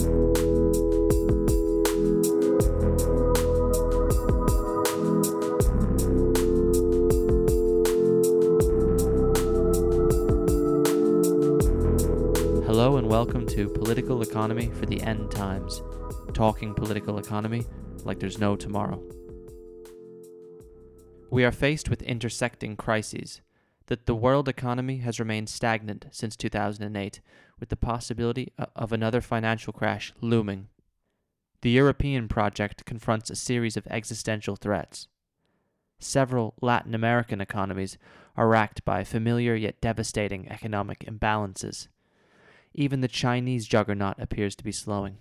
Hello and welcome to Political Economy for the End Times, talking political economy like there's no tomorrow. We are faced with intersecting crises. That the world economy has remained stagnant since 2008, with the possibility of another financial crash looming. The European project confronts a series of existential threats. Several Latin American economies are racked by familiar yet devastating economic imbalances. Even the Chinese juggernaut appears to be slowing.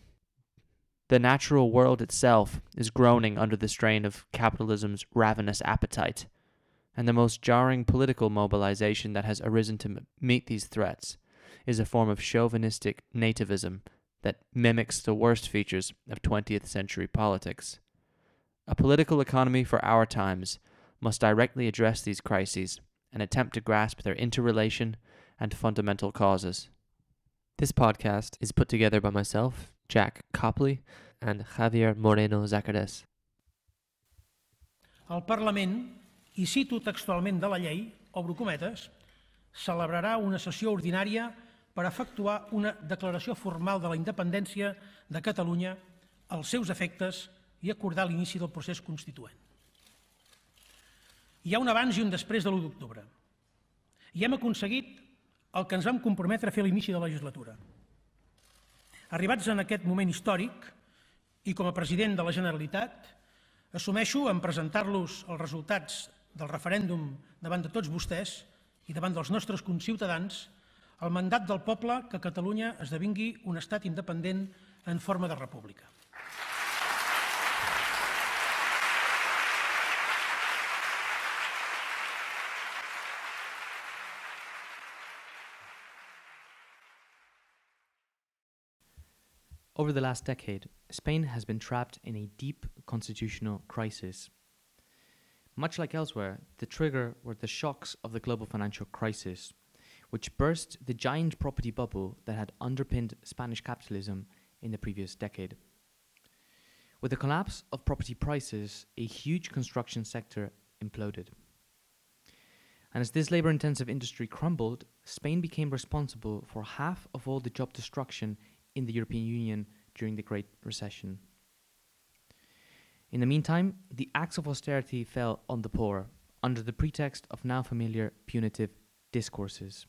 The natural world itself is groaning under the strain of capitalism's ravenous appetite, and the most jarring political mobilization that has arisen to m- meet these threats is a form of chauvinistic nativism that mimics the worst features of 20th century politics. A political economy for our times must directly address these crises and attempt to grasp their interrelation and fundamental causes. This podcast is put together by myself, Jack Copley, and Javier Moreno Zacares. El Parlament, i cito textualment de la llei, obro cometes, celebrarà una sessió ordinària per efectuar una declaració formal de la independència de Catalunya, als seus efectes i acordar l'inici del procés constituent. Hi ha un abans i un després de l'1 d'octubre. I hem aconseguit el que ens vam comprometre a fer a l'inici de la legislatura. Arribats en aquest moment històric, i com a president de la Generalitat, assumeixo en presentar-los els resultats del referèndum davant de tots vostès i davant dels nostres conciutadans el mandat del poble que Catalunya esdevingui un estat independent en forma de república. Over the last decade, Spain has been trapped in a deep constitutional crisis. Much like elsewhere, the trigger were the shocks of the global financial crisis, which burst the giant property bubble that had underpinned Spanish capitalism in the previous decade. With the collapse of property prices, a huge construction sector imploded. And as this labor intensive industry crumbled, Spain became responsible for half of all the job destruction in the European Union during the Great Recession. In the meantime, the acts of austerity fell on the poor under the pretext of now familiar punitive discourses.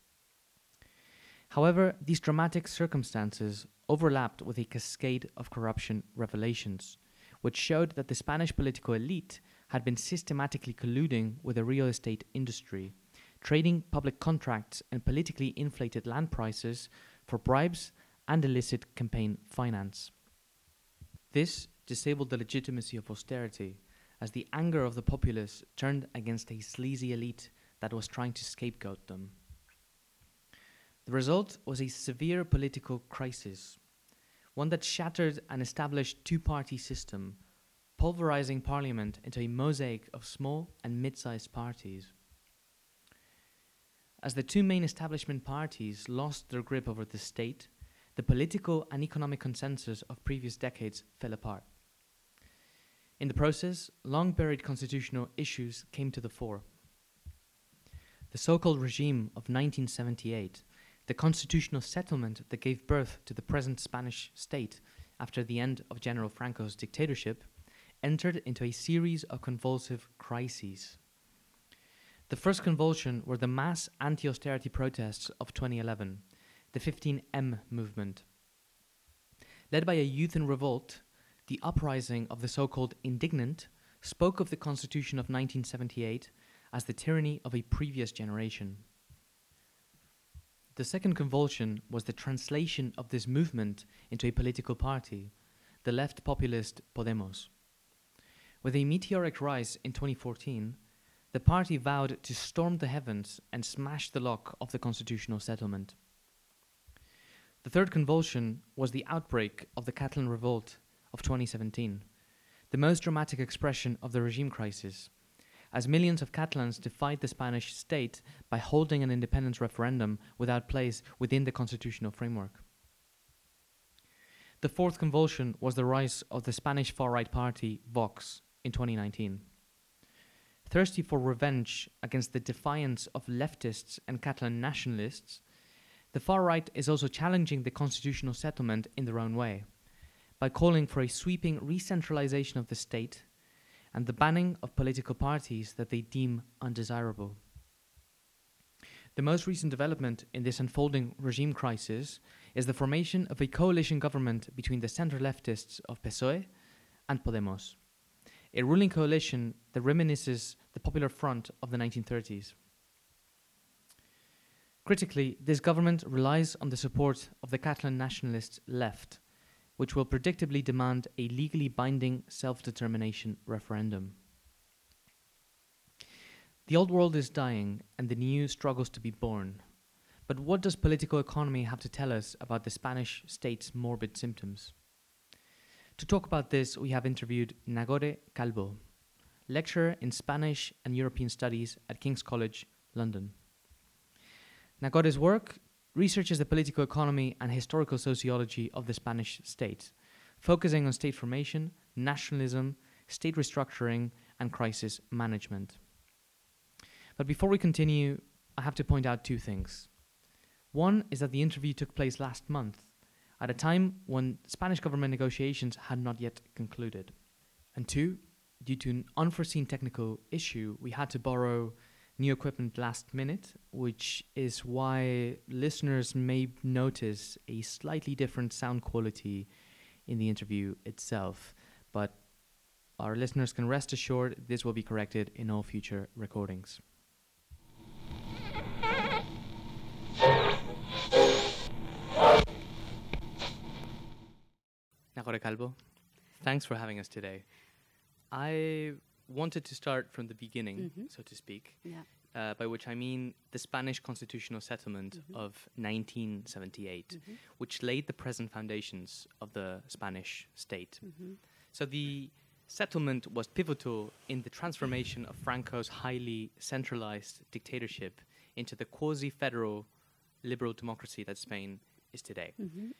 However, these dramatic circumstances overlapped with a cascade of corruption revelations, which showed that the Spanish political elite had been systematically colluding with the real estate industry, trading public contracts and politically inflated land prices for bribes and illicit campaign finance. This disabled the legitimacy of austerity as the anger of the populace turned against a sleazy elite that was trying to scapegoat them. The result was a severe political crisis, one that shattered an established two party system, pulverizing parliament into a mosaic of small and mid sized parties. As the two main establishment parties lost their grip over the state, the political and economic consensus of previous decades fell apart. In the process, long buried constitutional issues came to the fore. The so called regime of 1978, the constitutional settlement that gave birth to the present Spanish state after the end of General Franco's dictatorship, entered into a series of convulsive crises. The first convulsion were the mass anti austerity protests of 2011 the 15M movement. Led by a youth in revolt, the uprising of the so called indignant spoke of the Constitution of 1978 as the tyranny of a previous generation. The second convulsion was the translation of this movement into a political party, the left populist Podemos. With a meteoric rise in 2014, the party vowed to storm the heavens and smash the lock of the constitutional settlement. The third convulsion was the outbreak of the Catalan Revolt of 2017, the most dramatic expression of the regime crisis, as millions of Catalans defied the Spanish state by holding an independence referendum without place within the constitutional framework. The fourth convulsion was the rise of the Spanish far right party, Vox, in 2019. Thirsty for revenge against the defiance of leftists and Catalan nationalists, the far right is also challenging the constitutional settlement in their own way by calling for a sweeping re-centralization of the state and the banning of political parties that they deem undesirable. The most recent development in this unfolding regime crisis is the formation of a coalition government between the center leftists of PSOE and Podemos, a ruling coalition that reminisces the Popular Front of the 1930s. Critically, this government relies on the support of the Catalan nationalist left, which will predictably demand a legally binding self determination referendum. The old world is dying and the new struggles to be born. But what does political economy have to tell us about the Spanish state's morbid symptoms? To talk about this, we have interviewed Nagore Calvo, lecturer in Spanish and European Studies at King's College, London. Nagore's work researches the political economy and historical sociology of the Spanish state, focusing on state formation, nationalism, state restructuring, and crisis management. But before we continue, I have to point out two things. One is that the interview took place last month, at a time when Spanish government negotiations had not yet concluded. And two, due to an unforeseen technical issue, we had to borrow new equipment last minute, which is why listeners may notice a slightly different sound quality in the interview itself. But our listeners can rest assured this will be corrected in all future recordings. Nagore Calvo, thanks for having us today. I wanted to start from the beginning, Mhm. so to speak, Yeah. uh, by which I mean the Spanish constitutional settlement Mhm. of 1978, Mhm. which laid the present foundations of the Spanish state. Mhm. So the settlement was pivotal in the transformation of Franco's highly centralized dictatorship into the quasi federal liberal democracy that Spain is today. Mhm.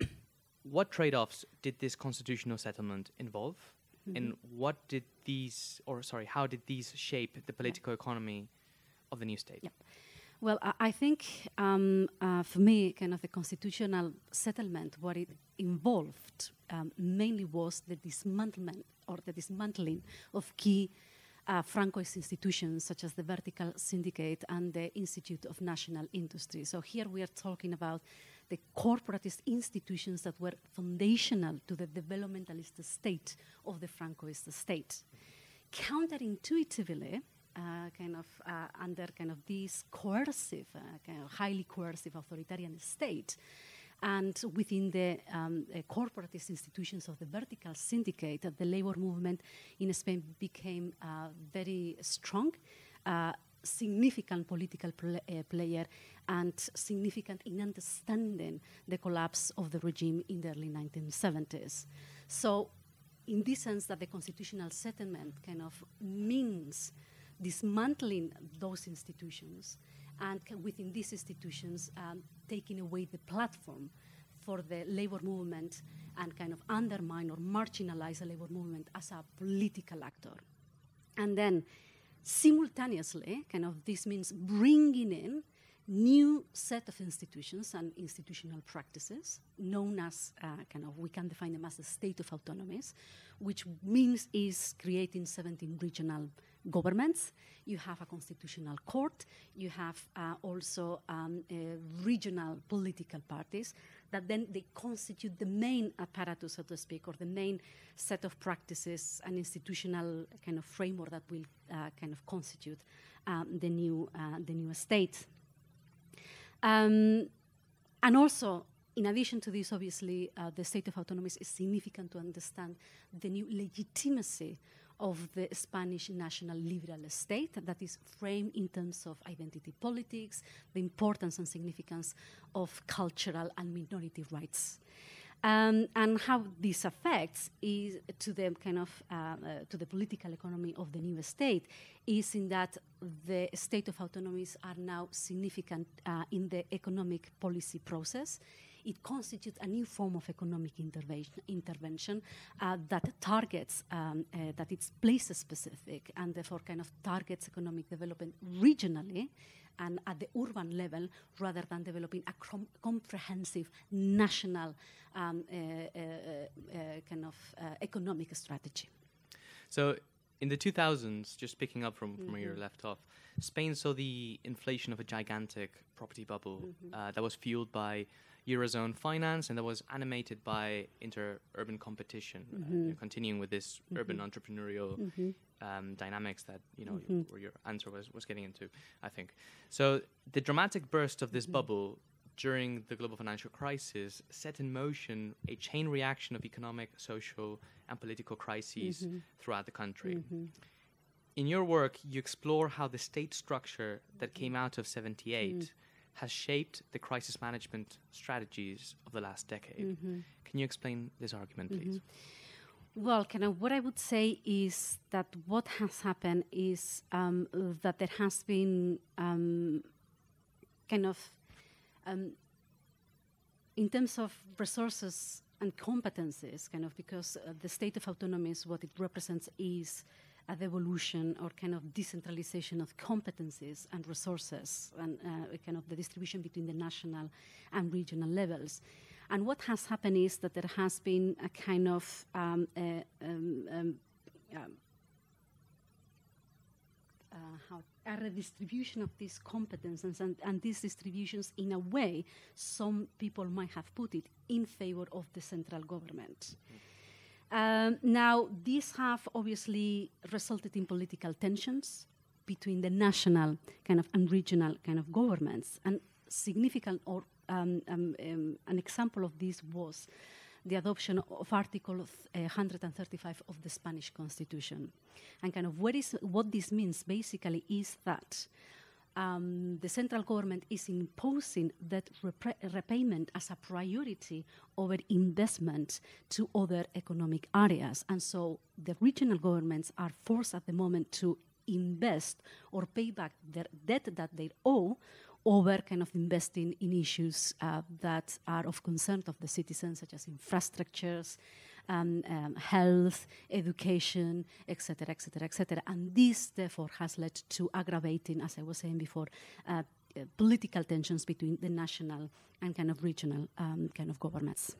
What trade offs did this constitutional settlement involve? And Mhm. what did these, or sorry, how did these shape the political economy of the new state? Yeah. Well, I, I think um, uh, for me, kind of the constitutional settlement, what it involved um, mainly was the dismantlement or the dismantling of key uh, Francoist institutions such as the Vertical Syndicate and the Institute of National Industry. So here we are talking about the corporatist institutions that were foundational to the developmentalist state of the Francoist state. Counterintuitively, uh, kind of uh, under kind of this coercive, uh, kind of highly coercive authoritarian state, and within the um, uh, corporatist institutions of the vertical syndicate, uh, the labor movement in Spain became uh, very strong, uh, significant political pl- uh, player, and significant in understanding the collapse of the regime in the early 1970s. So, in this sense, that the constitutional settlement kind of means dismantling those institutions and within these institutions um, taking away the platform for the labor movement and kind of undermine or marginalize the labor movement as a political actor. And then simultaneously, kind of this means bringing in new set of institutions and institutional practices known as uh, kind of we can define them as the state of autonomies which means is creating 17 regional governments. You have a constitutional court. You have uh, also um, uh, regional political parties that then they constitute the main apparatus so to speak or the main set of practices and institutional kind of framework that will uh, kind of constitute um, the new uh, the new state. Um, and also, in addition to this, obviously, uh, the state of autonomy is significant to understand the new legitimacy of the Spanish national liberal state that is framed in terms of identity politics, the importance and significance of cultural and minority rights. Um, and how this affects is to the kind of uh, uh, to the political economy of the new state is in that the state of autonomies are now significant uh, in the economic policy process, it constitutes a new form of economic intervention, intervention uh, that targets, um, uh, that it's place specific and therefore kind of targets economic development regionally and at the urban level rather than developing a com- comprehensive national um, uh, uh, uh, kind of economic strategy. So in the 2000s, just picking up from, from mm-hmm. where you mm-hmm. left off, Spain saw the inflation of a gigantic property bubble mm-hmm. uh, that was fueled by eurozone finance and that was animated by inter-urban competition. Uh, mm-hmm. Uh, continuing with this mm-hmm. urban entrepreneurial mm-hmm. um, dynamics that you know your, your answer was was getting into, I think. So the dramatic burst of this bubble during the global financial crisis set in motion a chain reaction of economic, social, and political crises mm-hmm. throughout the country. Mm-hmm. In your work, you explore how the state structure that came out of 78 mm. Has shaped the crisis management strategies of the last decade. Mm-hmm. Can you explain this argument, please? Mm-hmm. Well, kind of what I would say is that what has happened is um, that there has been um, kind of um, in terms of resources and competencies, kind of because uh, the state of autonomy is what it represents is a devolution or kind of decentralization of competencies and resources and uh, kind of the distribution between the national and regional levels. And what has happened is that there has been a kind of um, uh, um, um, um uh, a redistribution of these competences and, and these distributions in a way some people might have put it in favor of the central government. Mm-hmm. Um, now, these have obviously resulted in political tensions between the national kind of and regional kind of governments. And significant or um, um, um an example of this was the adoption of Article 135 of the Spanish Constitution. And kind of what, is, what this means basically is that um, the central government is imposing that repayment as a priority over investment to other economic areas. And so the regional governments are forced at the moment to invest or pay back their debt that they owe over kind of investing in issues uh, that are of concern of the citizens, such as infrastructures, um, um, health, education, etc., etc., etc. And this, therefore, has led to aggravating, as I was saying before, uh, uh, political tensions between the national and kind of regional um, kind of governments.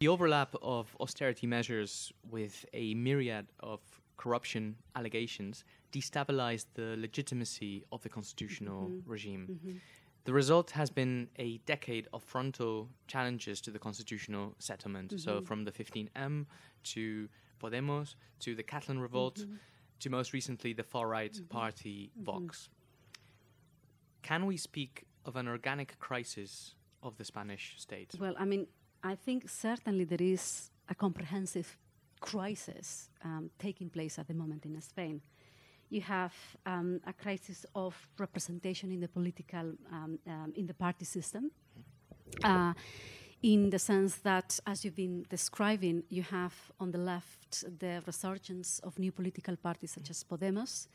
The overlap of austerity measures with a myriad of corruption allegations destabilized the legitimacy of the constitutional mm-hmm. regime. Mm-hmm. The result has been a decade of frontal challenges to the constitutional settlement. Mm-hmm. So, from the 15M to Podemos to the Catalan revolt mm-hmm. to most recently the far right mm-hmm. party mm-hmm. Vox. Can we speak of an organic crisis of the Spanish state? Well, I mean, I think certainly there is a comprehensive crisis um, taking place at the moment in Spain you have um, a crisis of representation in the political, um, um, in the party system. Uh, in the sense that, as you've been describing, you have on the left the resurgence of new political parties such as Podemos.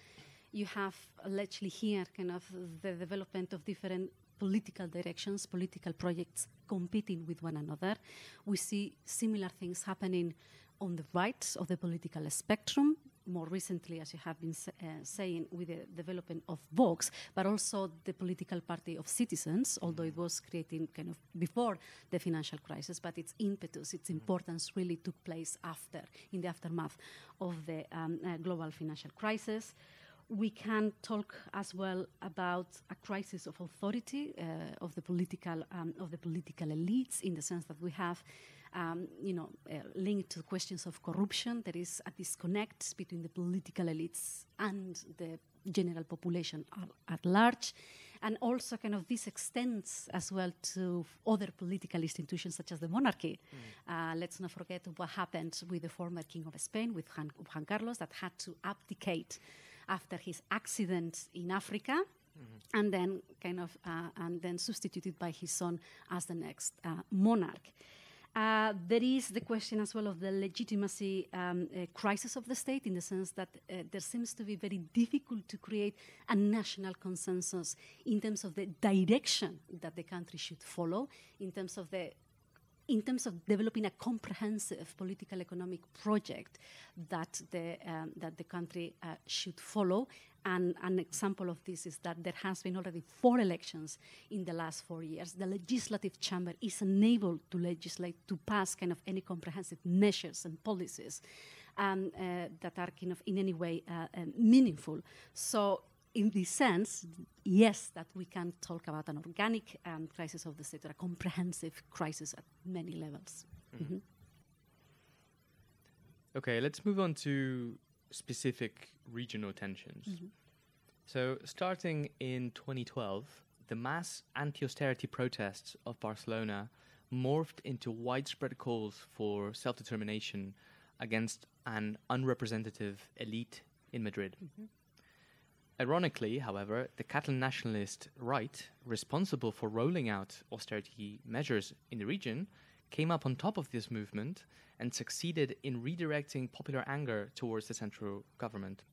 You have allegedly here kind of the development of different political directions, political projects competing with one another. We see similar things happening on the right of the political spectrum, more recently, as you have been uh, saying, with the development of Vox, but also the political party of citizens, although it was created kind of before the financial crisis, but its impetus, its importance really took place after, in the aftermath of the um, uh, global financial crisis. We can talk as well about a crisis of authority uh, of the political um, of the political elites, in the sense that we have um, you know, uh, linked to questions of corruption. There is a disconnect between the political elites and the general population at large. And also, kind of, this extends as well to other political institutions such as the monarchy. Mm. Uh, let's not forget what happened with the former King of Spain, with Juan, Juan Carlos, that had to abdicate after his accident in Africa. Mm-hmm. and then kind of uh, and then substituted by his son as the next uh, monarch. Uh, there is the question as well of the legitimacy um, uh, crisis of the state in the sense that uh, there seems to be very difficult to create a national consensus in terms of the direction that the country should follow, in terms of the in terms of developing a comprehensive political economic project that the, um, that the country uh, should follow. And an example of this is that there has been already four elections in the last four years. The legislative chamber is unable to legislate, to pass kind of any comprehensive measures and policies um, uh, that are kind of in any way uh, uh meaningful. So in this sense, yes, that we can talk about an organic um, crisis of the state or a comprehensive crisis at many levels. Mm-hmm. Mm-hmm. Okay, let's move on to specific regional tensions. Mm-hmm. So, starting in 2012, the mass anti austerity protests of Barcelona morphed into widespread calls for self determination against an unrepresentative elite in Madrid. Mm-hmm. Ironically, however, the Catalan nationalist right, responsible for rolling out austerity measures in the region, came up on top of this movement and succeeded in redirecting popular anger towards the central government.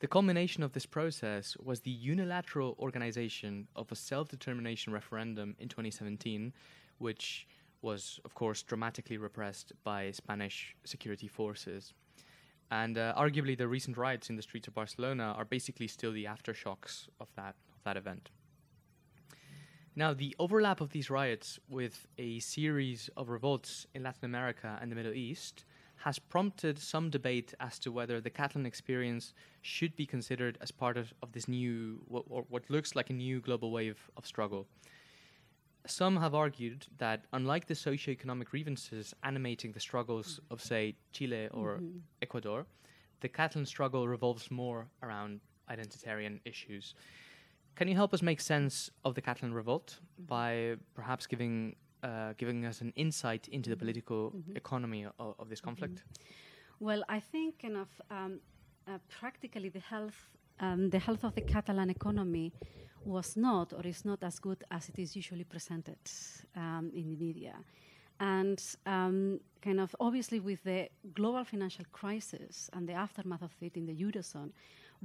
The culmination of this process was the unilateral organization of a self determination referendum in 2017, which was, of course, dramatically repressed by Spanish security forces. And uh, arguably, the recent riots in the streets of Barcelona are basically still the aftershocks of that, of that event. Now, the overlap of these riots with a series of revolts in Latin America and the Middle East has prompted some debate as to whether the Catalan experience should be considered as part of, of this new, what, or what looks like a new global wave of struggle. Some have argued that, unlike the socio-economic grievances animating the struggles of, say, Chile or mm-hmm. Ecuador, the Catalan struggle revolves more around identitarian issues. Can you help us make sense of the Catalan revolt mm-hmm. by perhaps giving uh, giving us an insight into the mm-hmm. political mm-hmm. economy of, of this conflict? Mm-hmm. Well, I think kind of um, uh, practically the health um, the health of the Catalan economy was not or is not as good as it is usually presented um, in the media. And um, kind of obviously, with the global financial crisis and the aftermath of it in the Eurozone,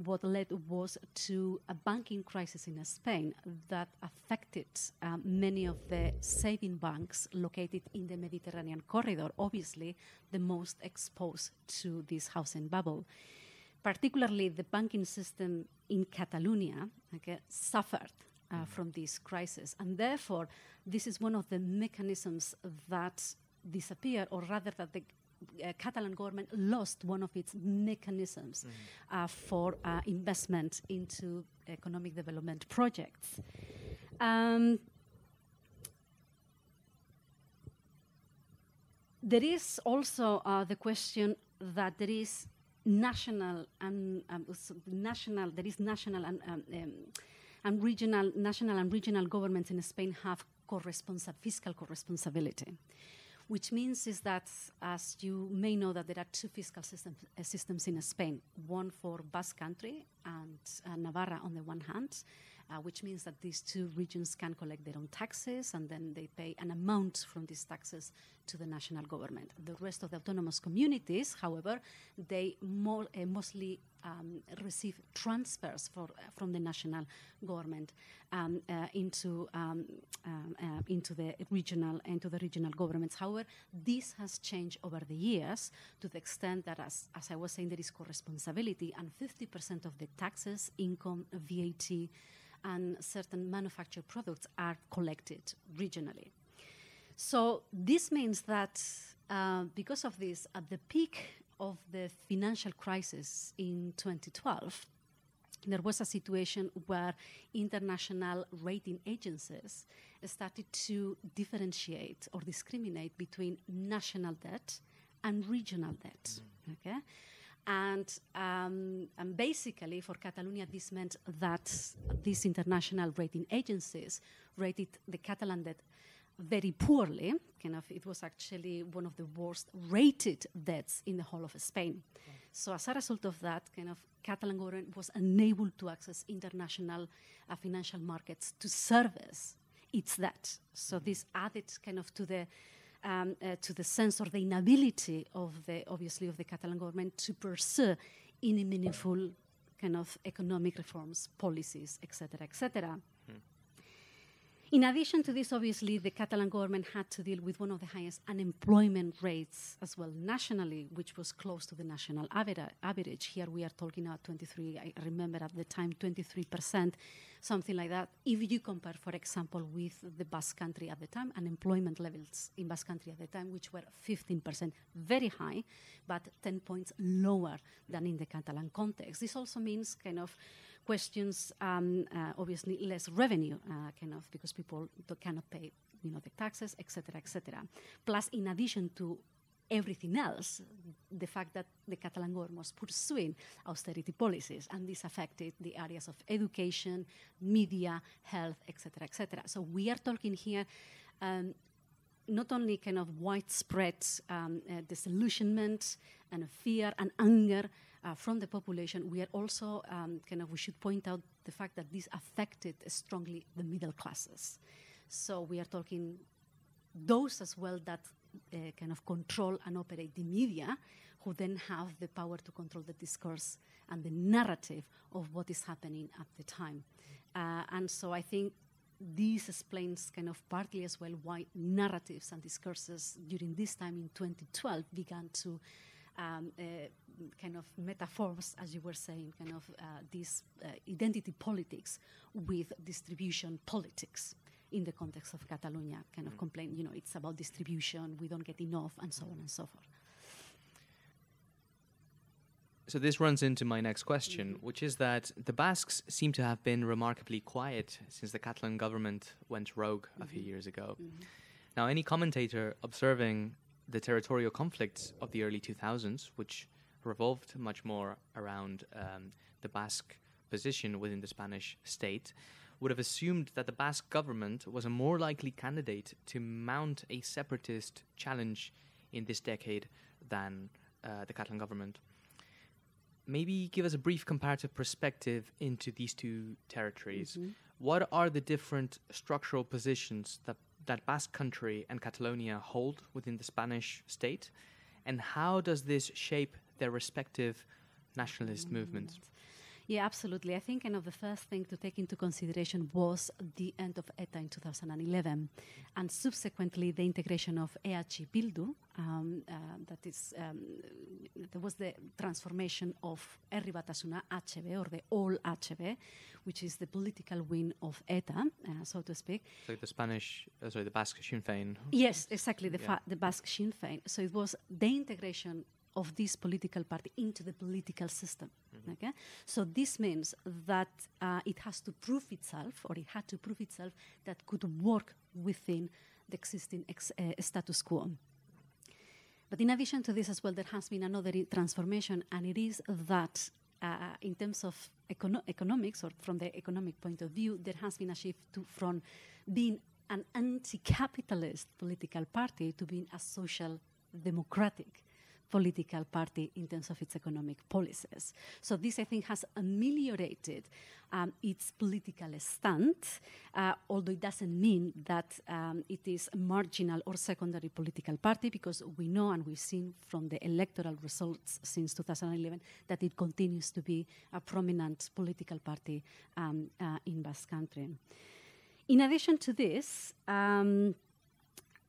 what led was to a banking crisis in Spain that affected um, many of the saving banks located in the Mediterranean corridor, obviously the most exposed to this housing bubble particularly the banking system in Catalonia okay, suffered uh, mm-hmm. from this crisis. And therefore, this is one of the mechanisms that disappeared, or rather, that the uh, Catalan government lost one of its mechanisms mm-hmm. uh, for uh, investment into economic development projects. Um, there is also uh, the question that there is national and um, national there is national and um, um, and regional national and regional governments in Spain have co-responsibility, fiscal co-responsibility which means is that as you may know that there are two fiscal system, uh, systems in Spain one for Basque country and uh, Navarra on the one hand uh, which means that these two regions can collect their own taxes and then they pay an amount from these taxes to the national government. The rest of the autonomous communities, however, they more, uh, mostly um, receive transfers for, uh, from the national government um, uh, into um, um uh, into the regional into the regional governments. However, this has changed over the years to the extent that, as, as I was saying, there is co-responsibility, and 50% of the taxes, income, VAT, and certain manufactured products are collected regionally. So this means that uh, because of this, at the peak of the financial crisis in 2012, there was a situation where international rating agencies started to differentiate or discriminate between national debt and regional debt. Mm. Okay, and, um, and basically, for Catalonia, this meant that these international rating agencies rated the Catalan debt very poorly. Kind of, it was actually one of the worst rated debts in the whole of Spain. So, as a result of that, kind of Catalan government was unable to access international uh, financial markets to service its debt. So, mm-hmm. this added kind of to the um, uh, to the sense or the inability of the, obviously, of the Catalan government to pursue any meaningful kind of economic reforms, policies, etc., etc. In addition to this, obviously, the Catalan government had to deal with one of the highest unemployment rates as well nationally, which was close to the national average. Here we are talking about 23, I remember at the time, 23%, something like that. If you compare, for example, with the Basque country at the time, unemployment levels in Basque country at the time, which were 15%, very high, but 10 points lower than in the Catalan context. This also means kind of questions, um, uh, obviously less revenue, uh, kind of because people cannot pay, you know, the taxes, etc., etc. Plus, in addition to everything else, the fact that the Catalan government was pursuing austerity policies, and this affected the areas of education, media, health, etc., etc. So we are talking here. Um, not only kind of widespread um, uh, disillusionment and fear and anger uh, from the population, we are also um, kind of we should point out the fact that this affected strongly the middle classes. So we are talking those as well that uh, kind of control and operate the media, who then have the power to control the discourse and the narrative of what is happening at the time. Uh, and so I think this explains kind of partly as well why narratives and discourses during this time in 2012 began to um, uh, kind of metaphors, as you were saying, kind of uh, this uh, identity politics with distribution politics in the context of Catalonia, kind of mm. complain, you know, it's about distribution, we don't get enough, and so on and so forth. So this runs into my next question, mm-hmm. which is that the Basques seem to have been remarkably quiet since the Catalan government went rogue mm-hmm. a few mm-hmm. years ago. Mm-hmm. Now, any commentator observing the territorial conflicts of the early 2000s, which revolved much more around um, the Basque position within the Spanish state, would have assumed that the Basque government was a more likely candidate to mount a separatist challenge in this decade than uh, the Catalan government. Maybe give us a brief comparative perspective into these two territories. Mm-hmm. What are the different structural positions that, that Basque country and Catalonia hold within the Spanish state? And how does this shape their respective nationalist mm-hmm. movements? Yeah, absolutely. I think kind of the first thing to take into consideration was the end of ETA in 2011, and subsequently the integration of EH Bildu. Um, uh, that is, um, there was the transformation of Herri Batasuna HB or the All HB, which is the political wing of ETA, uh, so to speak. So the Spanish, uh, sorry, the Basque Sinn Féin. Yes, exactly, the, yeah. the Basque Sinn Féin. So it was the integration of this political party into the political system. Mm-hmm. Okay, so this means that uh, it has to prove itself, or it had to prove itself that could work within the existing ex- uh, status quo. But in addition to this, as well, there has been another transformation, and it is that uh, in terms of econo- economics, or from the economic point of view, there has been a shift to, from being an anti-capitalist political party to being a social democratic political party in terms of its economic policies. So this, I think, has ameliorated um, its political stand, uh, although it doesn't mean that um, it is a marginal or secondary political party, because we know and we've seen from the electoral results since 2011 that it continues to be a prominent political party um, uh, in Basque Country. In addition to this, um,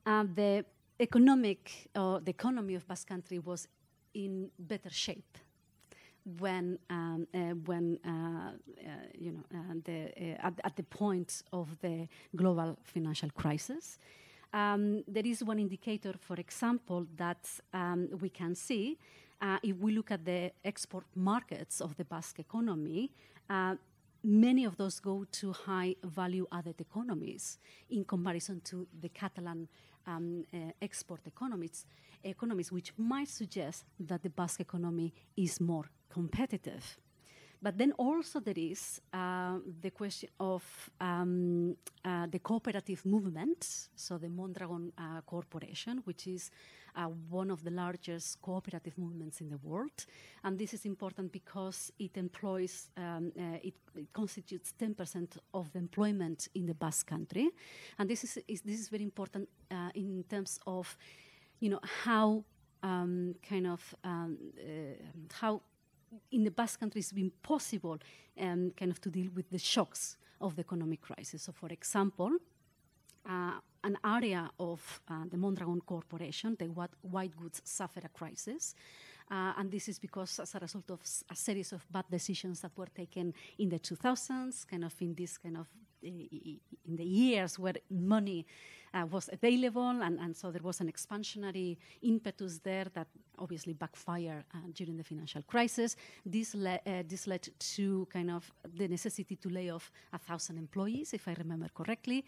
uh, the economic, uh, the economy of Basque Country was in better shape when um, uh, when uh, uh, you know uh, the, uh, at, at, the point of the global financial crisis. Um, there is one indicator, for example, that um, we can see uh, if we look at the export markets of the Basque economy. Many of those go to high value added economies in comparison to the Catalan um, uh, export economies, economies, which might suggest that the Basque economy is more competitive. But then also there is uh, the question of um, uh, the cooperative movement, so the Mondragon uh, Corporation, which is uh, one of the largest cooperative movements in the world. And this is important because it employs, um, uh, it, it, constitutes 10% of the employment in the Basque country. And this is, is this is very important uh, in terms of, you know, how um, kind of um, how in the Basque country it's been possible um, kind of to deal with the shocks of the economic crisis. So, for example, uh, an area of uh, the Mondragon Corporation, the white goods, suffered a crisis. Uh, and this is because, as a result of a series of bad decisions that were taken in the 2000s, kind of in this kind of in the years where money uh, was available, and, and, so there was an expansionary impetus there that obviously backfired uh, during the financial crisis. This, le- uh, this led to kind of the necessity to lay off a thousand employees, if I remember correctly.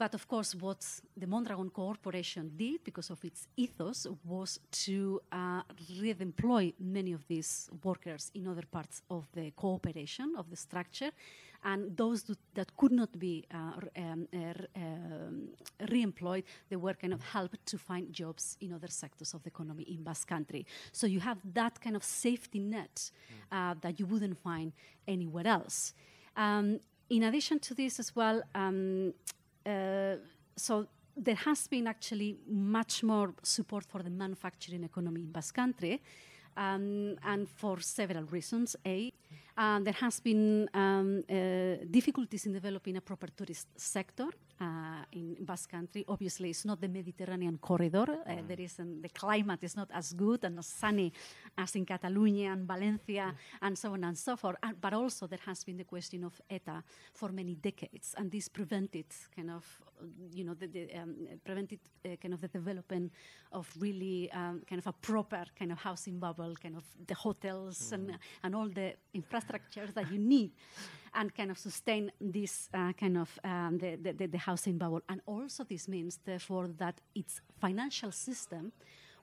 But of course, what the Mondragon Corporation did, because of its ethos, was to uh, re-employ many of these workers in other parts of the cooperation, of the structure. And those that could not be uh, um, uh, um, re-employed, they were kind of helped to find jobs in other sectors of the economy in Basque Country. So you have that kind of safety net uh, that you wouldn't find anywhere else. Um, in addition to this as well, um, uh, so there has been actually much more support for the manufacturing economy in Basque Country, um, and for several reasons. A, there has been um, uh, difficulties in developing a proper tourist sector uh, in Basque Country. Obviously, it's not the Mediterranean corridor. Uh, mm. There isn't, the climate is not as good and as sunny as in Catalonia and Valencia mm. and so on and so forth. but also, there has been the question of ETA for many decades, and this prevented kind of, you know, the, the um, prevented uh, kind of the development of really um, kind of a proper kind of housing bubble, kind of the hotels mm. and and all the infrastructures that you need and kind of sustain this uh, kind of um, the, the, the, housing bubble. And also this means, therefore, that its financial system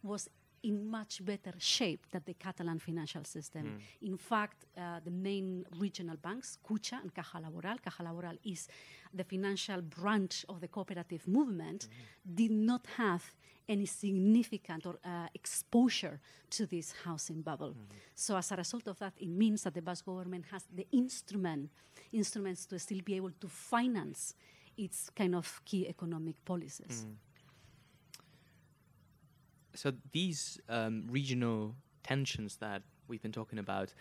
was in much better shape than the Catalan financial system. Mm. In fact, uh, the main regional banks, Kutxa and Caja Laboral, Caja Laboral is the financial branch of the cooperative movement, mm-hmm. did not have any significant or uh, exposure to this housing bubble. Mm-hmm. So as a result of that, it means that the Basque government has the instrument, instruments to still be able to finance its kind of key economic policies. Mm. So these um, regional tensions that we've been talking about,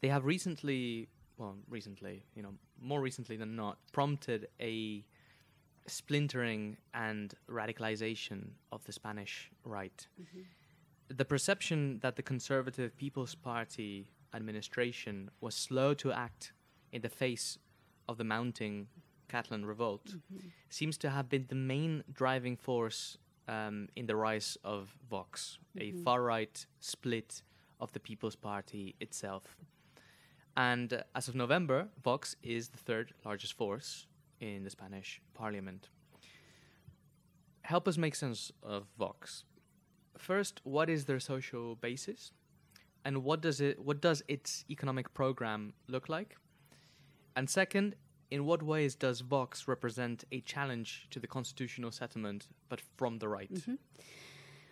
they have recently, well, recently, you know, more recently than not, prompted a splintering and radicalization of the Spanish right. Mm-hmm. The perception that the conservative People's Party administration was slow to act in the face of the mounting Catalan revolt mm-hmm. seems to have been the main driving force um, in the rise of Vox, mm-hmm. a far right split of the People's Party itself. And uh, as of November, Vox is the third largest force in the Spanish parliament. Help us make sense of Vox. First, what is their social basis? And what does it what does its economic program look like? And second, in what ways does Vox represent a challenge to the constitutional settlement, but from the right? Mm-hmm.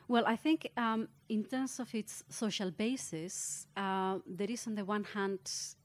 Well, I think um, in terms of its social basis, uh, there is on the one hand,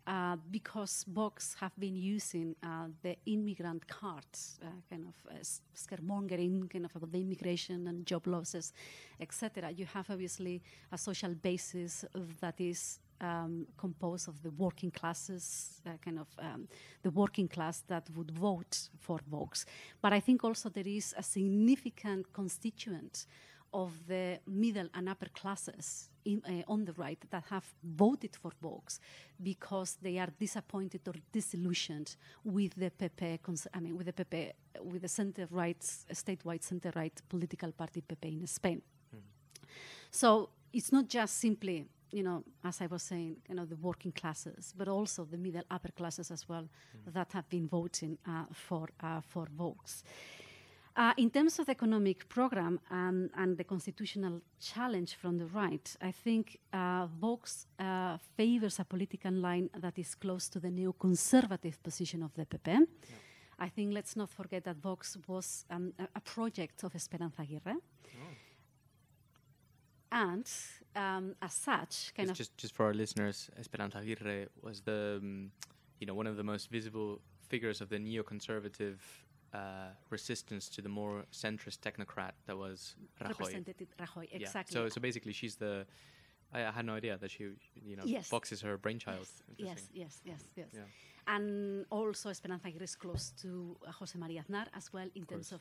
uh, because Vox have been using uh, the immigrant cards, uh, kind of uh, scaremongering, kind of about the immigration and job losses, etc. You have obviously a social basis that is um, composed of the working classes, uh, kind of um, the working class that would vote for Vox. But I think also there is a significant constituent of the middle and upper classes in, uh, on the right that have voted for Vox because they are disappointed or disillusioned with the PP, I mean, with the PP, with the center-right, statewide center-right political party PP in Spain. Mm. So it's not just simply, you know, as I was saying, you know, the working classes, but also the middle upper classes as well mm. that have been voting uh, for uh, for Vox. Uh, in terms of the economic program um, and the constitutional challenge from the right, I think uh, Vox uh, favors a political line that is close to the neoconservative position of the PP. Yeah. I think let's not forget that Vox was um, a, a, project of Esperanza Aguirre. Oh. And um, as such, kind just, of just, just for our listeners, Esperanza Aguirre was the, um, you know, one of the most visible figures of the neoconservative uh, resistance to the more centrist technocrat that was Rajoy. Rajoy, exactly. Yeah. So, so basically, she's the. I, I, had no idea that she, you know, yes. Is her brainchild. Yes, yes, yes, yes. Yeah. And also, Esperanza Aguirre is close to uh, Jose Maria Aznar as well in of terms of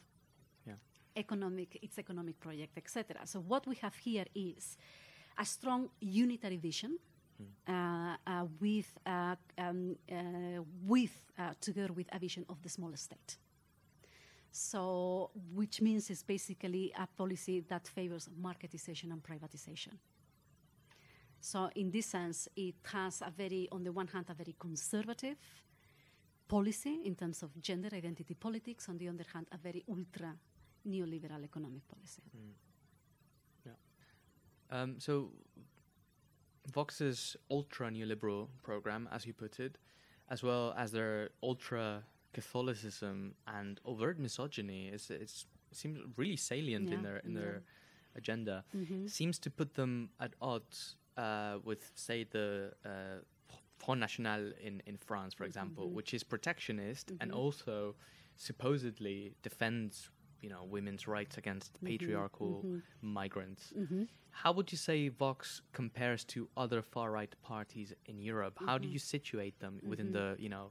yeah. Economic, its economic project, etc. So what we have here is a strong unitary vision. Hmm. Uh, uh, with, uh, um, uh, with uh, together with a vision of the small state. So, which means it's basically a policy that favors marketization and privatization. So, in this sense, it has a very, on the one hand, a very conservative policy in terms of gender identity politics, on the other hand, a very ultra neoliberal economic policy. Mm. Yeah. Um, so, Vox's ultra neoliberal program, as you put it, as well as their ultra Catholicism and overt misogyny is it's seems really salient yeah, in their in yeah. their agenda. Mm-hmm. Seems to put them at odds uh, with, say, the uh, Front National in in France, for example, mm-hmm. which is protectionist mm-hmm. and also supposedly defends you know women's rights against mm-hmm. patriarchal mm-hmm. migrants. Mm-hmm. How would you say Vox compares to other far right parties in Europe? How do Mhm. you situate them within Mhm. the you know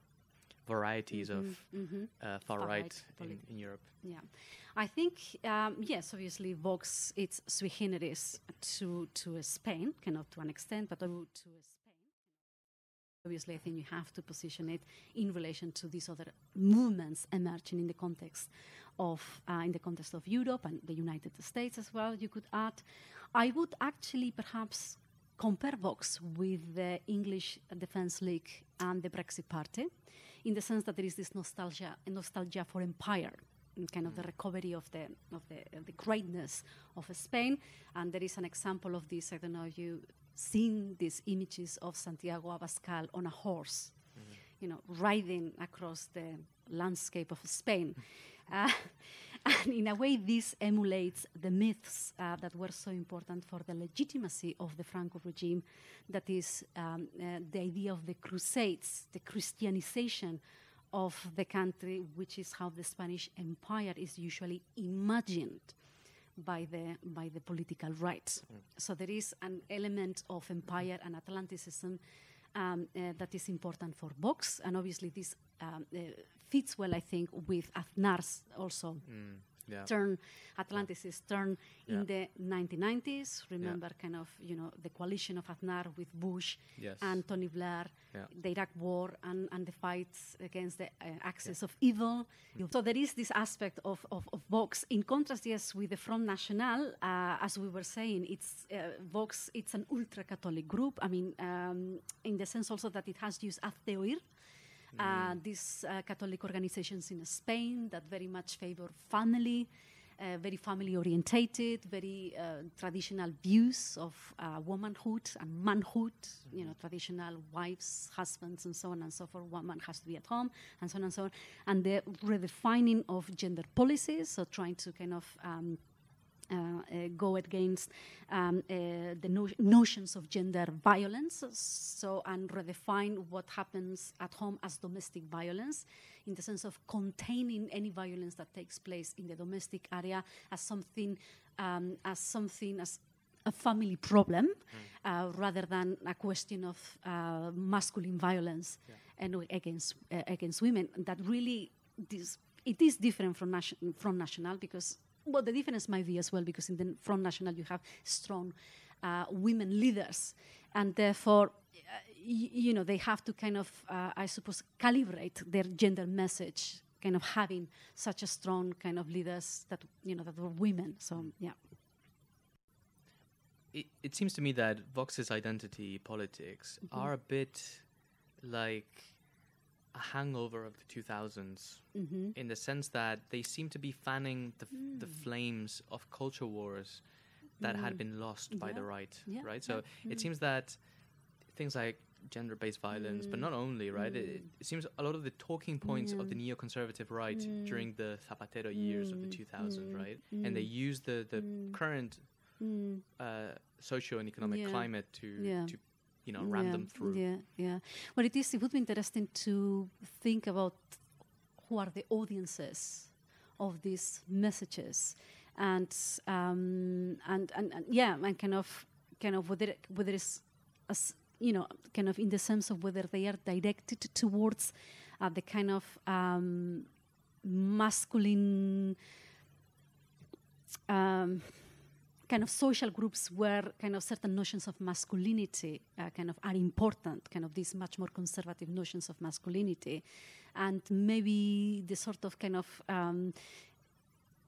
varieties of mhm. uh, far, Far right, right in, in Europe? Yeah, I think um, yes. Obviously, Vox it's sui generis to to Spain, cannot to an extent, but to, to Spain. Obviously, I think you have to position it in relation to these other movements emerging in the context of uh, in the context of Europe and the United States as well. You could add. I would actually perhaps compare Vox with the English Defence League and the Brexit Party, in the sense that there is this nostalgia, nostalgia for empire, kind of the mm. recovery of the of the, of the greatness of Spain. And there is an example of this. I don't know if you seen these images of Santiago Abascal on a horse, mm-hmm. you know, riding across the landscape of Spain. Mm. Uh, and in a way, this emulates the myths uh, that were so important for the legitimacy of the Franco regime. That is, um, uh, the idea of the Crusades, the Christianization of the country, which is how the Spanish Empire is usually imagined by the by the political right. So there is an element of empire and Atlanticism um, uh, that is important for Vox, and obviously this um, uh, fits well, I think, with Aznar's also Mm, yeah. turn Atlanticist turn Yeah. in the 1990s. Remember, kind of you know the coalition of Aznar with Bush Yes. and Tony Blair, Yeah. the Iraq War, and, and the fights against the uh, axis of evil. So there is this aspect of, of, of Vox. In contrast, yes, with the Front National, uh, as we were saying, it's uh, Vox. It's an ultra-Catholic group. I mean, um, in the sense also that it has used Hazte Oír, uh, these uh, Catholic organizations in Spain that very much favor family, uh, very family orientated, very uh, traditional views of uh, womanhood and manhood, you know, traditional wives, husbands, and so on and so forth. Woman has to be at home, and so on and so on. And the redefining of gender policies, so trying to kind of um, go against um, uh, the no- notions of gender violence, so and redefine what happens at home as domestic violence, in the sense of containing any violence that takes place in the domestic area as something, um, as something as a family problem, uh, rather than a question of uh, masculine violence and against uh, against women. That really this it is different from nation, from national because well, the difference might be as well because in the Front National you have strong uh, women leaders, and therefore, uh, y- you know, they have to kind of, uh, I suppose, calibrate their gender message, kind of having such a strong kind of leaders that you know that were women. So yeah, It, it seems to me that Vox's identity politics Mm-hmm. are a bit like a hangover of the 2000s Mm-hmm. in the sense that they seem to be fanning the, f- the flames of culture wars that had mm. been lost by the Mm. Yeah. right, Yeah, right? yeah. So it mm. seems that things like gender-based violence, but not only, right? It, it seems a lot of the talking points of the neoconservative right during the Zapatero years of the 2000s, right? And they use the the current uh, socio and economic Yeah. climate to Yeah. to you know ram them through. Yeah, yeah. Well, it is. It would be interesting to think about who are the audiences of these messages, and um, and, and and yeah, and kind of kind of whether whether it's as you know, kind of in the sense of whether they are directed towards uh, the kind of um, masculine um, kind of social groups where kind of certain notions of masculinity uh, kind of are important, kind of these much more conservative notions of masculinity, and maybe the sort of kind of um,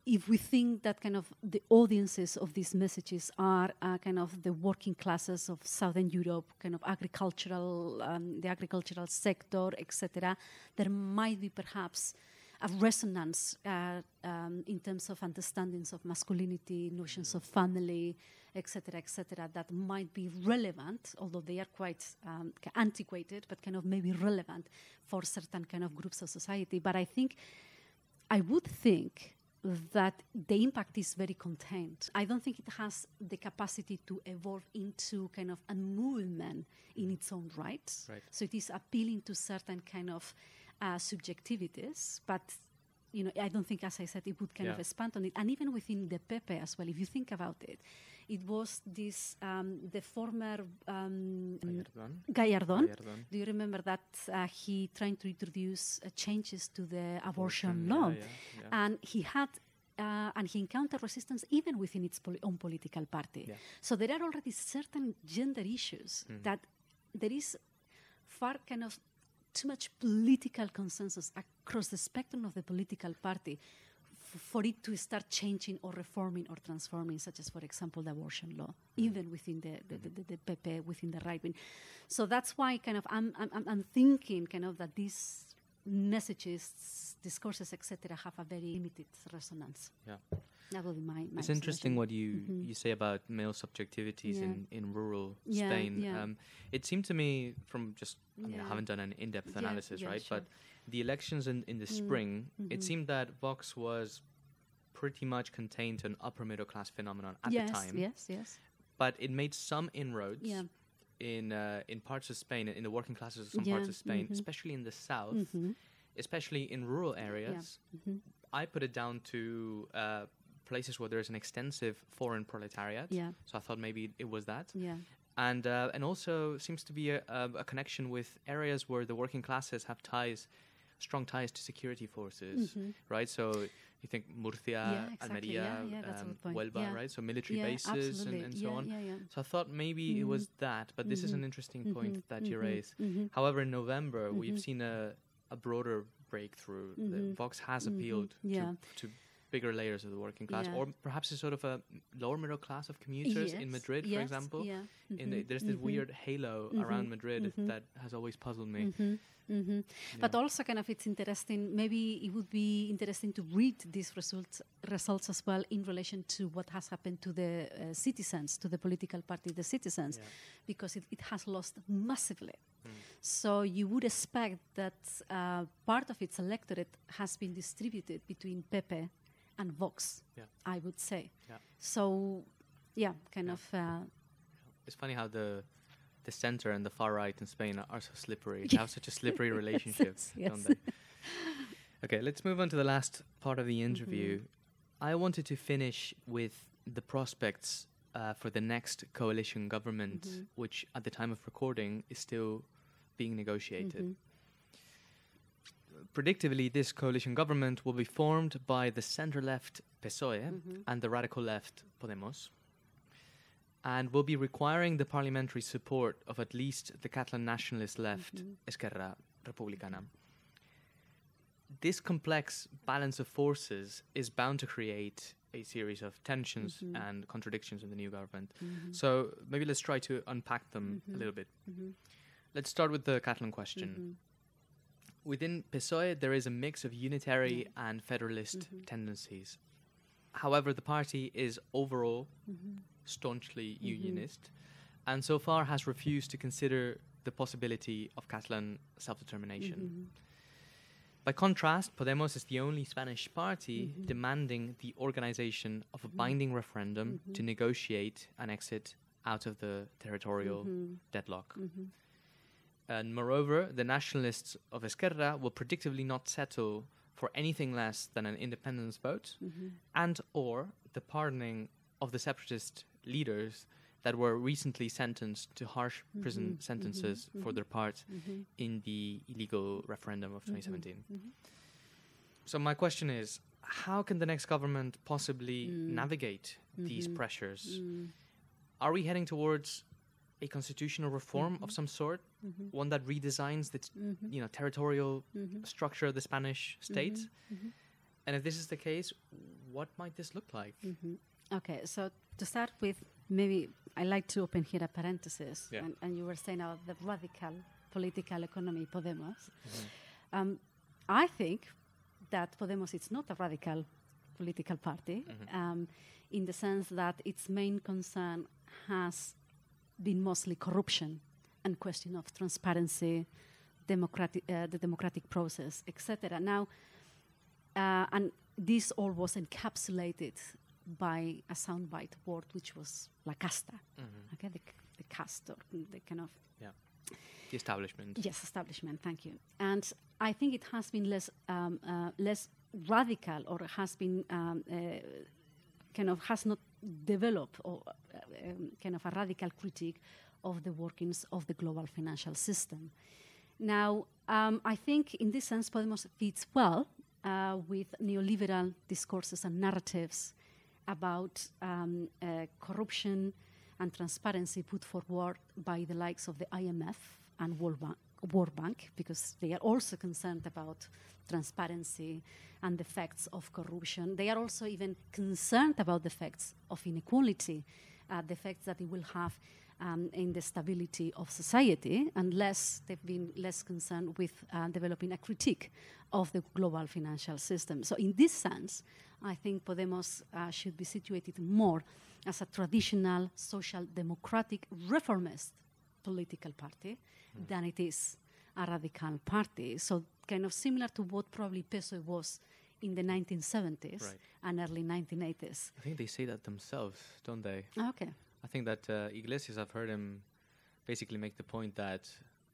if we think that kind of the audiences of these messages are uh, kind of the working classes of southern Europe, kind of agricultural, um, the agricultural sector, etc., there might be perhaps a resonance uh, um, in terms of understandings of masculinity, notions of family, etc., etc., that might be relevant, although they are quite um, antiquated, but kind of maybe relevant for certain kind of groups of society. But I think, I would think that the impact is very contained. I don't think it has the capacity to evolve into kind of a movement in its own right. Right. So it is appealing to certain kind of uh, subjectivities, but you know, I don't think, as I said, it would kind of expand on it. And even within the PP as well, if you think about it, it was this um, the former um, Gallardón. Gallardón. Gallardón. Do you remember that uh, he trying to introduce uh, changes to the abortion, Abortion, law, yeah, yeah, yeah. and he had. Uh, and he encountered resistance even within its poli- own political party. Yeah. So there are already certain gender issues Mm. that there is far kind of too much political consensus across the spectrum of the political party f- for it to start changing or reforming or transforming, such as, for example, the abortion law, mm-hmm. even within the, the, the, the, the mm-hmm. PP, within the right wing. So that's why kind of I'm, I'm, I'm- I'm thinking kind of that these messages, discourses, etc., have a very limited resonance. Yeah. That be my, my It's interesting what you, you say about male subjectivities Yeah. in, in rural Yeah, Spain. yeah. Um, it seemed to me from just, I mean, I haven't done an in depth analysis, right? sure. But the elections in, in the Mm, spring, it mhm. seemed that Vox was pretty much contained to an upper middle class phenomenon at yes, the time. yes, yes. But it made some inroads in, uh, in parts of Spain, in the working classes of some parts of Spain, mhm. especially in the south, Mhm. especially in rural areas. Mhm. I put it down to uh, places where there's an extensive foreign proletariat. Yeah. So I thought maybe it was that, Yeah. and uh, and also seems to be a, a, a connection with areas where the working classes have ties, strong ties to security forces, Mhm. right? So you think Murcia, Yeah, exactly. Almeria, Yeah, yeah, that's a um. Huelva, Yeah. right? So military bases and, absolutely. and so on. So I thought maybe it was that, but this is an Mhm. interesting point that you raise. However, in November, we've seen a, a broader breakthrough. Vox has appealed to, to bigger layers of the working class, Yeah. or perhaps a sort of a lower middle class of commuters in Yes, Madrid, for yes, example. Yeah. In the, there's this mhm, weird halo mhm, around Madrid mhm. that has always puzzled me. mhm, mhm. But also, kind of, it's interesting. Maybe it would be interesting to read these results results as well in relation to what has happened to the uh, citizens, to the political party, the citizens, Yeah. because it, it has lost massively. Mm. So you would expect that uh, part of its electorate has been distributed between PP and Vox. Yeah. I would say. Yeah. So, yeah, kind Yeah. of. Uh, It's funny how the the center and the far right in Spain are, are so slippery. They have such a slippery relationship, yes, don't they? Okay, let's move on to the last part of the interview. I wanted to finish with the prospects uh, for the next coalition government, Mhm. which at the time of recording is still being negotiated. mhm. Predictably, this coalition government will be formed by the center left PSOE Mhm. and the radical left Podemos, and will be requiring the parliamentary support of at least the Catalan nationalist left Mhm. Esquerra Republicana. This complex balance of forces is bound to create a series of tensions Mhm. and contradictions in the new government. Mhm. So maybe let's try to unpack them a Mhm. little bit. Mhm. Let's start with the Catalan question. Within PSOE, there is a mix of unitary and federalist Mm-hmm. tendencies. However, the party is overall Mm-hmm. staunchly unionist and so far has refused to consider the possibility of Catalan self determination. Mm-hmm. By contrast, Podemos is the only Spanish party Mm-hmm. demanding the organization of a binding referendum to Mm-hmm. negotiate an exit out of the territorial Mm-hmm. deadlock. And moreover, the nationalists of Esquerra will predictably not settle for anything less than an independence vote Mm-hmm. and or the pardoning of the separatist leaders that were recently sentenced to harsh Mm-hmm. prison sentences for their part in the illegal referendum of Mm-hmm. 2017. So my question is, how can the next government possibly Mm. navigate these Mm-hmm. pressures? Are we heading towards a constitutional reform Mm-hmm. of some sort, one that redesigns the t- you know territorial Mm-hmm. structure of the Spanish state? And if this is the case, what might this look like? Mm-hmm. Okay, so to start with, maybe I like to open here a parenthesis, Yeah. and, and you were saying about the radical political economy, Podemos. Mm-hmm. Um, I think that Podemos is not a radical political party, Mm-hmm. um, in the sense that its main concern has been mostly corruption and question of transparency, democratic, uh, the democratic process, etc. Now, uh, and this all was encapsulated by a soundbite word which was la casta, okay, the, the caste or the kind of Yeah, the establishment. Yes, establishment. Thank you. And I think it has been less um, uh, less radical, or has been um, uh, kind of has not developed or um, kind of a radical critique of the workings of the global financial system. Now, um, I think in this sense, Podemos fits well uh, with neoliberal discourses and narratives about um, uh, corruption and transparency put forward by the likes of the IMF and World Bank, World Bank because they are also concerned about transparency and the effects of corruption. They are also even concerned about the effects of inequality, uh, the effects that it will have um, in the stability of society, unless they've been less concerned with uh, developing a critique of the global financial system. So, in this sense, I think Podemos uh, should be situated more as a traditional social democratic reformist political party than it is a radical party. So, kind of similar to what probably PSOE was in the 1970s Right. and early 1980s. I think they say that themselves, don't they? Okay. I think that uh, Iglesias, I've heard him basically make the point that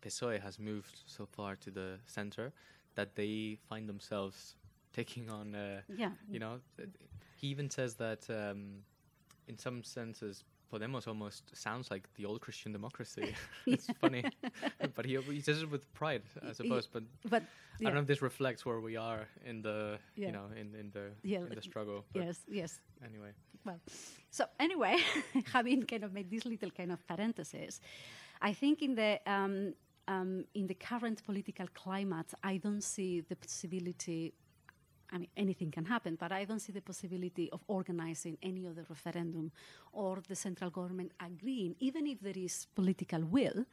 PSOE has moved so far to the center that they find themselves taking on, uh, Yeah. you know, he even says that um, in some senses, Podemos almost sounds like the old Christian democracy. it's funny, but he, he says it with pride, I suppose. But But I don't know if this reflects where we are in the, Yeah. you know, in, in the Yeah, in the struggle. Yes, yes. Anyway, Well, so anyway, having kind of made this little kind of parenthesis, I think in the um, um, in the current political climate, I don't see the possibility. I mean, anything can happen, but I don't see the possibility of organizing any other referendum or the central government agreeing, even if there is political will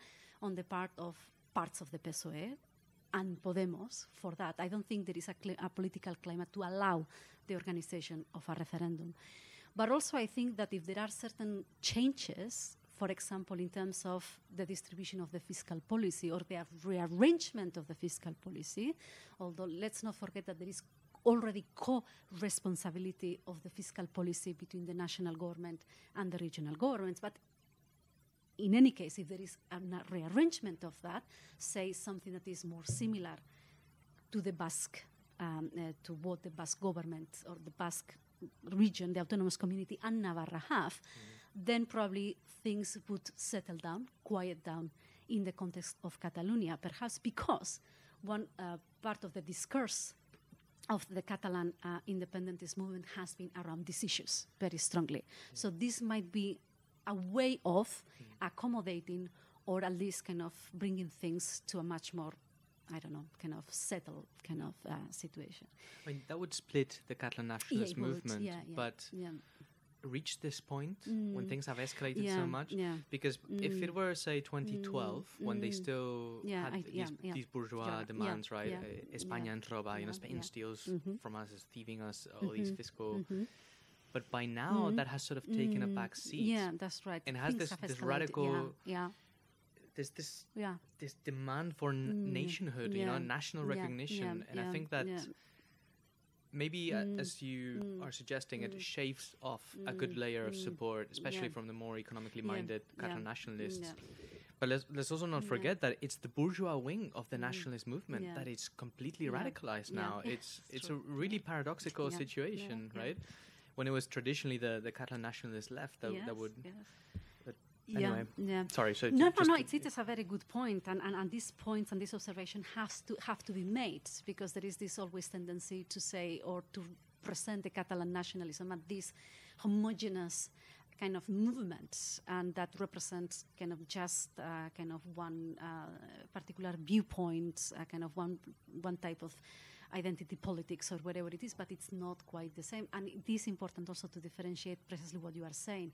on the part of parts of the PSOE and Podemos for that. I don't think there is a, a political climate to allow the organization of a referendum. But also, I think that if there are certain changes, for example, in terms of the distribution of the fiscal policy or the rearrangement of the fiscal policy, although let's not forget that there is already co-responsibility of the fiscal policy between the national government and the regional governments, but in any case, if there is a rearrangement of that, say something that is more similar to the Basque, um, uh, to what the Basque government or the Basque region, the autonomous community, and Navarra have, then probably things would settle down, quiet down in the context of Catalonia, perhaps because one uh, part of the discourse of the Catalan uh, independentist movement has been around these issues very strongly. So this might be a way of accommodating or at least kind of bringing things to a much more, I don't know, kind of settled kind of uh, situation. I mean that would split the Catalan nationalist would, movement, yeah, yeah, but yeah. Reached this point when things have escalated yeah, so much? yeah. Because if it were, say, 2012, when they mm. still Yeah, had I- these, yeah, yeah. these bourgeois Yeah, yeah, demands, right? yeah, Uh, España yeah, en roba, you know, Spain yeah. steals Mhm. from us, is thieving us all these Mhm, fiscal. mhm. But by now, Mhm. that has sort of taken a Mm, back seat. Yeah, that's right. And has Things this- this radical- Yeah, There's this yeah, yeah. this demand for n- Mm, nationhood, you know, national recognition, yeah, and I think that yeah. maybe uh, Mm, as you mm, are suggesting, it mm, shaves off a good mm, layer of mm, support, especially yeah. from the more economically minded yeah, Catalan nationalists. yeah. But let's, let's also not Yeah. forget that it's the bourgeois wing of the Mm, nationalist movement yeah. that is completely Yeah, radicalized yeah, now. yeah, It's it's a really paradoxical Yeah, yeah, situation, yeah. right? When it was traditionally the, the Catalan nationalist left that, that would. yes. Yeah, anyway, yeah. Sorry, so No, no, no. It's, it is a very good point, and, and, and these points and this observation has to have to be made because there is this always tendency to say or to present the Catalan nationalism as this homogeneous kind of movement, and that represents kind of just uh, kind of one uh, particular viewpoint, uh, kind of one one type of identity politics or whatever it is, but it's not quite the same. And it is important also to differentiate precisely what you are saying,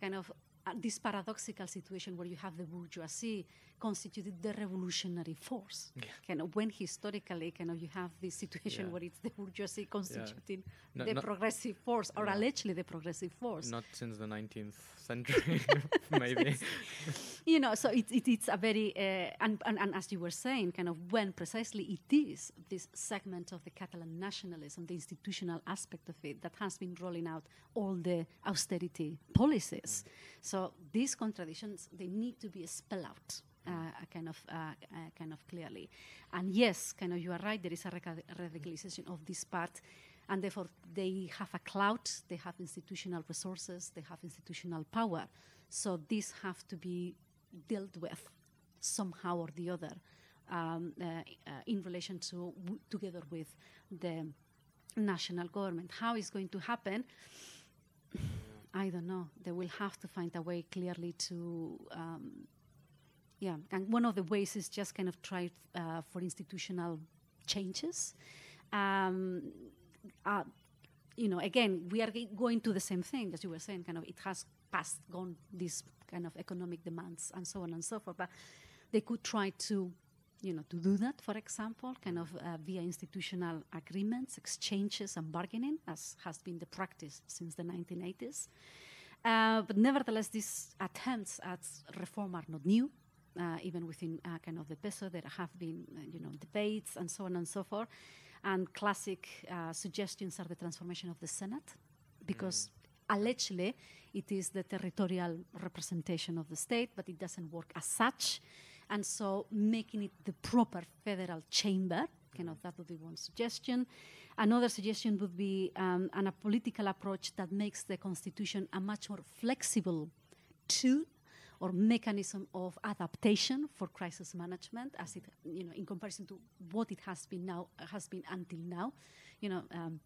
kind of Uh, this paradoxical situation where you have the bourgeoisie constituted the revolutionary force. Yeah. Kind of when historically, kind of you have this situation Yeah. where it's the bourgeoisie constituting No- the progressive force, or Yeah. allegedly the progressive force. Not since the 19th century, maybe. you know, so it, it, it's a very, uh, and, and, and as you were saying, kind of when precisely it is this segment of the Catalan nationalism, the institutional aspect of it, that has been rolling out all the austerity policies. So these contradictions, they need to be spelled out. Uh, kind of, uh, uh, kind of clearly, and yes, kind of, you are right. There is a radicalization of this part, and therefore they have a clout, they have institutional resources, they have institutional power. So these have to be dealt with somehow or the other um, uh, uh, in relation to together with the national government. How is going to happen? I don't know. They will have to find a way clearly to. Um, yeah, and one of the ways is just kind of try uh, for institutional changes. Um, uh, you know, again, we are going to the same thing as you were saying. Kind of, it has passed, gone these kind of economic demands and so on and so forth. But they could try to, you know, to do that. For example, kind of uh, via institutional agreements, exchanges, and bargaining, as has been the practice since the 1980s. Uh, but nevertheless, these attempts at reform are not new. Uh, even within uh, kind of the PSOE, there have been, uh, you know, debates and so on and so forth. And classic uh, suggestions are the transformation of the Senate, because allegedly it is the territorial representation of the state, but it doesn't work as such. And so making it the proper federal chamber, kind of that would be one suggestion. Another suggestion would be um, an, a political approach that makes the constitution a much more flexible tool or mechanism of adaptation for crisis management, as it, you know, in comparison to what it has been now, has been until now. You know, um,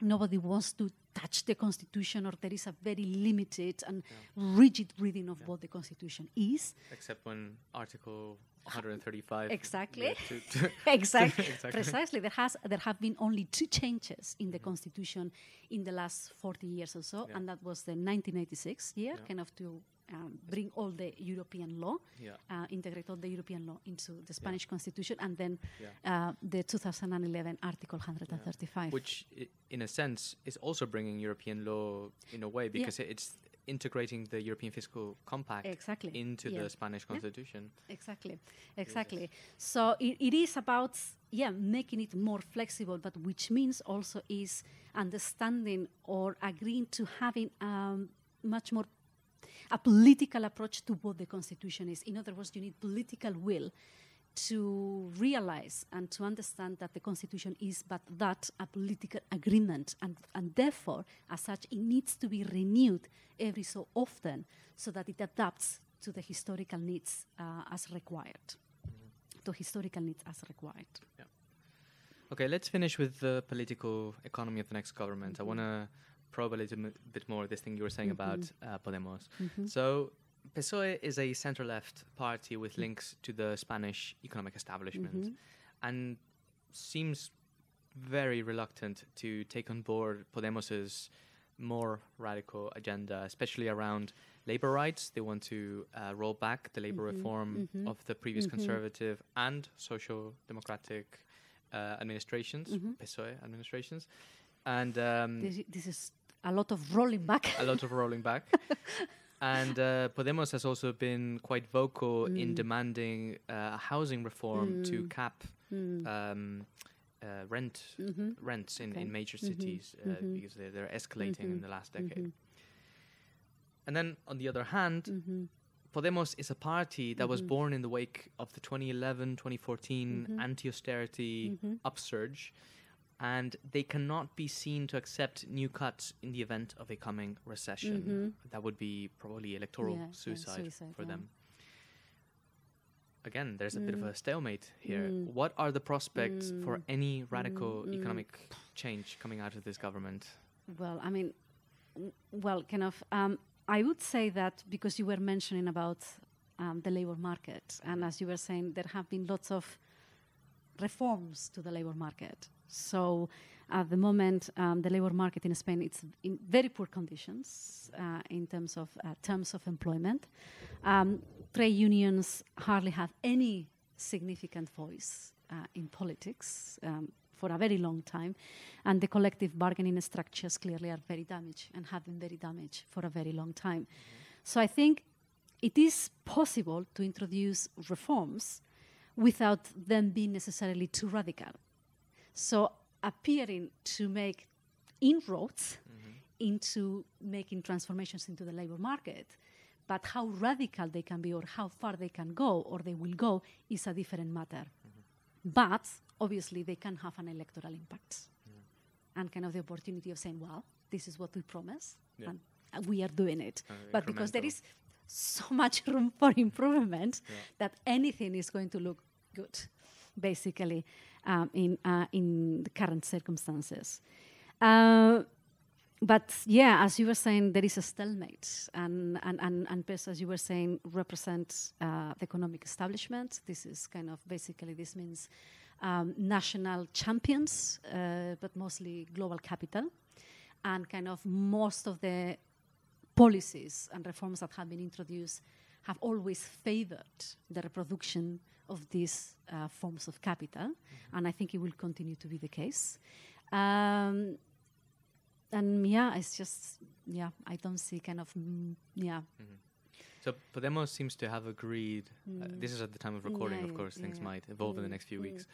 nobody wants to touch the constitution, or there is a very limited and rigid reading of what the constitution is. Except when Article 135. Exactly. yeah, to- to- exactly. Exactly. Precisely. There has there have been only two changes in the constitution in the last 40 years or so, Yeah. and that was the 1986 year, Yeah. kind of to um, bring all the European law, Yeah. uh, integrate all the European law into the Spanish constitution, and then Yeah. uh, the 2011 Article 135. Which, i- in a sense, is also bringing European law in a way because it it's integrating the European Fiscal Compact Exactly. into Yeah. the Spanish constitution. Exactly, exactly. So it, it is about yeah making it more flexible, but which means also is understanding or agreeing to having um, much more a political approach to what the constitution is. In other words, you need political will to realize and to understand that the constitution is but that a political agreement and, and therefore as such it needs to be renewed every so often so that it adapts to the historical needs uh, as required. To historical needs as required. Okay, let's finish with the political economy of the next government. I want to probe a little m- bit more this thing you were saying about uh, Podemos. So, PSOE is a center left party with links to the Spanish economic establishment and seems very reluctant to take on board Podemos's more radical agenda, especially around labor rights. They want to uh, roll back the labor Mhm, reform mhm, of the previous mhm. conservative and social democratic uh, administrations, Mhm. PSOE administrations, and um, This, this is a lot of rolling back. a lot of rolling back. and uh, Podemos has also been quite vocal in Mm. demanding uh, a housing reform to Mm. cap Mm, um, uh, rent mhm, rents in, Okay. in major Mhm, cities uh, mhm. because they're, they're escalating in Mhm, the last decade. mhm, And then on the other hand, mhm, Podemos is a party that was born in the wake of the 2011 2014 Mhm. anti austerity upsurge, and they cannot be seen to accept new cuts in the event of a coming recession. Mhm. That would be probably electoral Yeah, yeah, suicide, suicide, for yeah. them. Again, there's a bit of Mm. a stalemate here. Mm. What are the prospects for Mm. any radical Mm, mm. economic change coming out of this government? Well, I mean, w- well, kind of. Um, I would say that because you were mentioning about um, the labor market, and as you were saying, there have been lots of reforms to the labor market. So at the moment, um, the labor market in Spain it's in very poor conditions uh, in terms of uh, terms of employment. Um, trade unions hardly have any significant voice uh, in politics um, for a very long time, and the collective bargaining structures clearly are very damaged and have been very damaged for a very long time. So I think it is possible to introduce reforms without them being necessarily too radical. So appearing to make inroads into making transformations into the labor market. But how radical they can be or how far they can go or they will go is a different matter. But obviously they can have an electoral impact. And kind of the opportunity of saying, well, this is what we promise Yeah. and we are doing it. Uh, but because there is so much room for improvement Yeah. that anything is going to look good, basically, um, in uh, in the current circumstances. Uh, but yeah, as you were saying, there is a stalemate, and and and, and PSOE, as you were saying, represents uh, the economic establishment. This is kind of basically this means um, national champions, uh, but mostly global capital, and kind of most of the policies and reforms that have been introduced have always favored the reproduction of these uh, forms of capital, and I think it will continue to be the case. Um, and yeah, it's just yeah, I don't see kind of mm, yeah. So Podemos seems to have agreed. Uh, this is at the time of recording, Mm. Yeah, of course. yeah, things yeah. might evolve in the Mm, next few mm. weeks,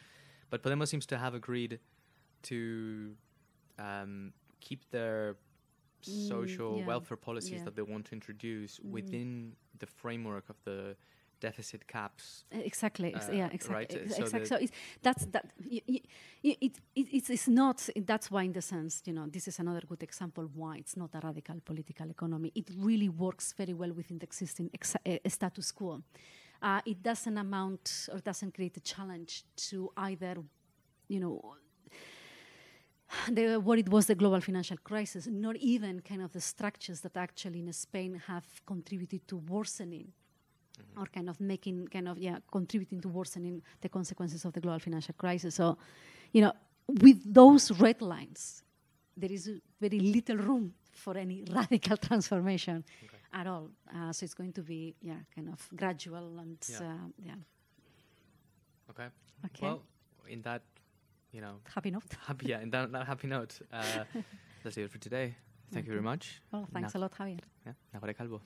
but Podemos seems to have agreed to um, keep their Mm, social welfare policies that they want to introduce Mhm. within the framework of the deficit caps. Exactly. Uh, yeah. Exactly. right, Ex- so exact- the- So, it's, that's that. Y- y- y- it, it, it's, it's not. That's why, in the sense, you know, this is another good example why it's not a radical political economy. It really works very well within the existing ex- uh, status quo. Uh, it doesn't amount or doesn't create a challenge to either, you know. The, what it was the global financial crisis, not even kind of the structures that actually in Spain have contributed to worsening or kind of making kind of yeah contributing to worsening the consequences of the global financial crisis. So you know with those red lines there is very little room for any radical transformation at all. Uh, so it's going to be yeah kind of gradual and Yeah. uh, yeah. Okay. okay. Well, in that, you know, happy note happy yeah, in that, that happy note, uh, that's it for today. Thank you very much. well thanks Na- a lot javier Yeah, Nagore Calvo.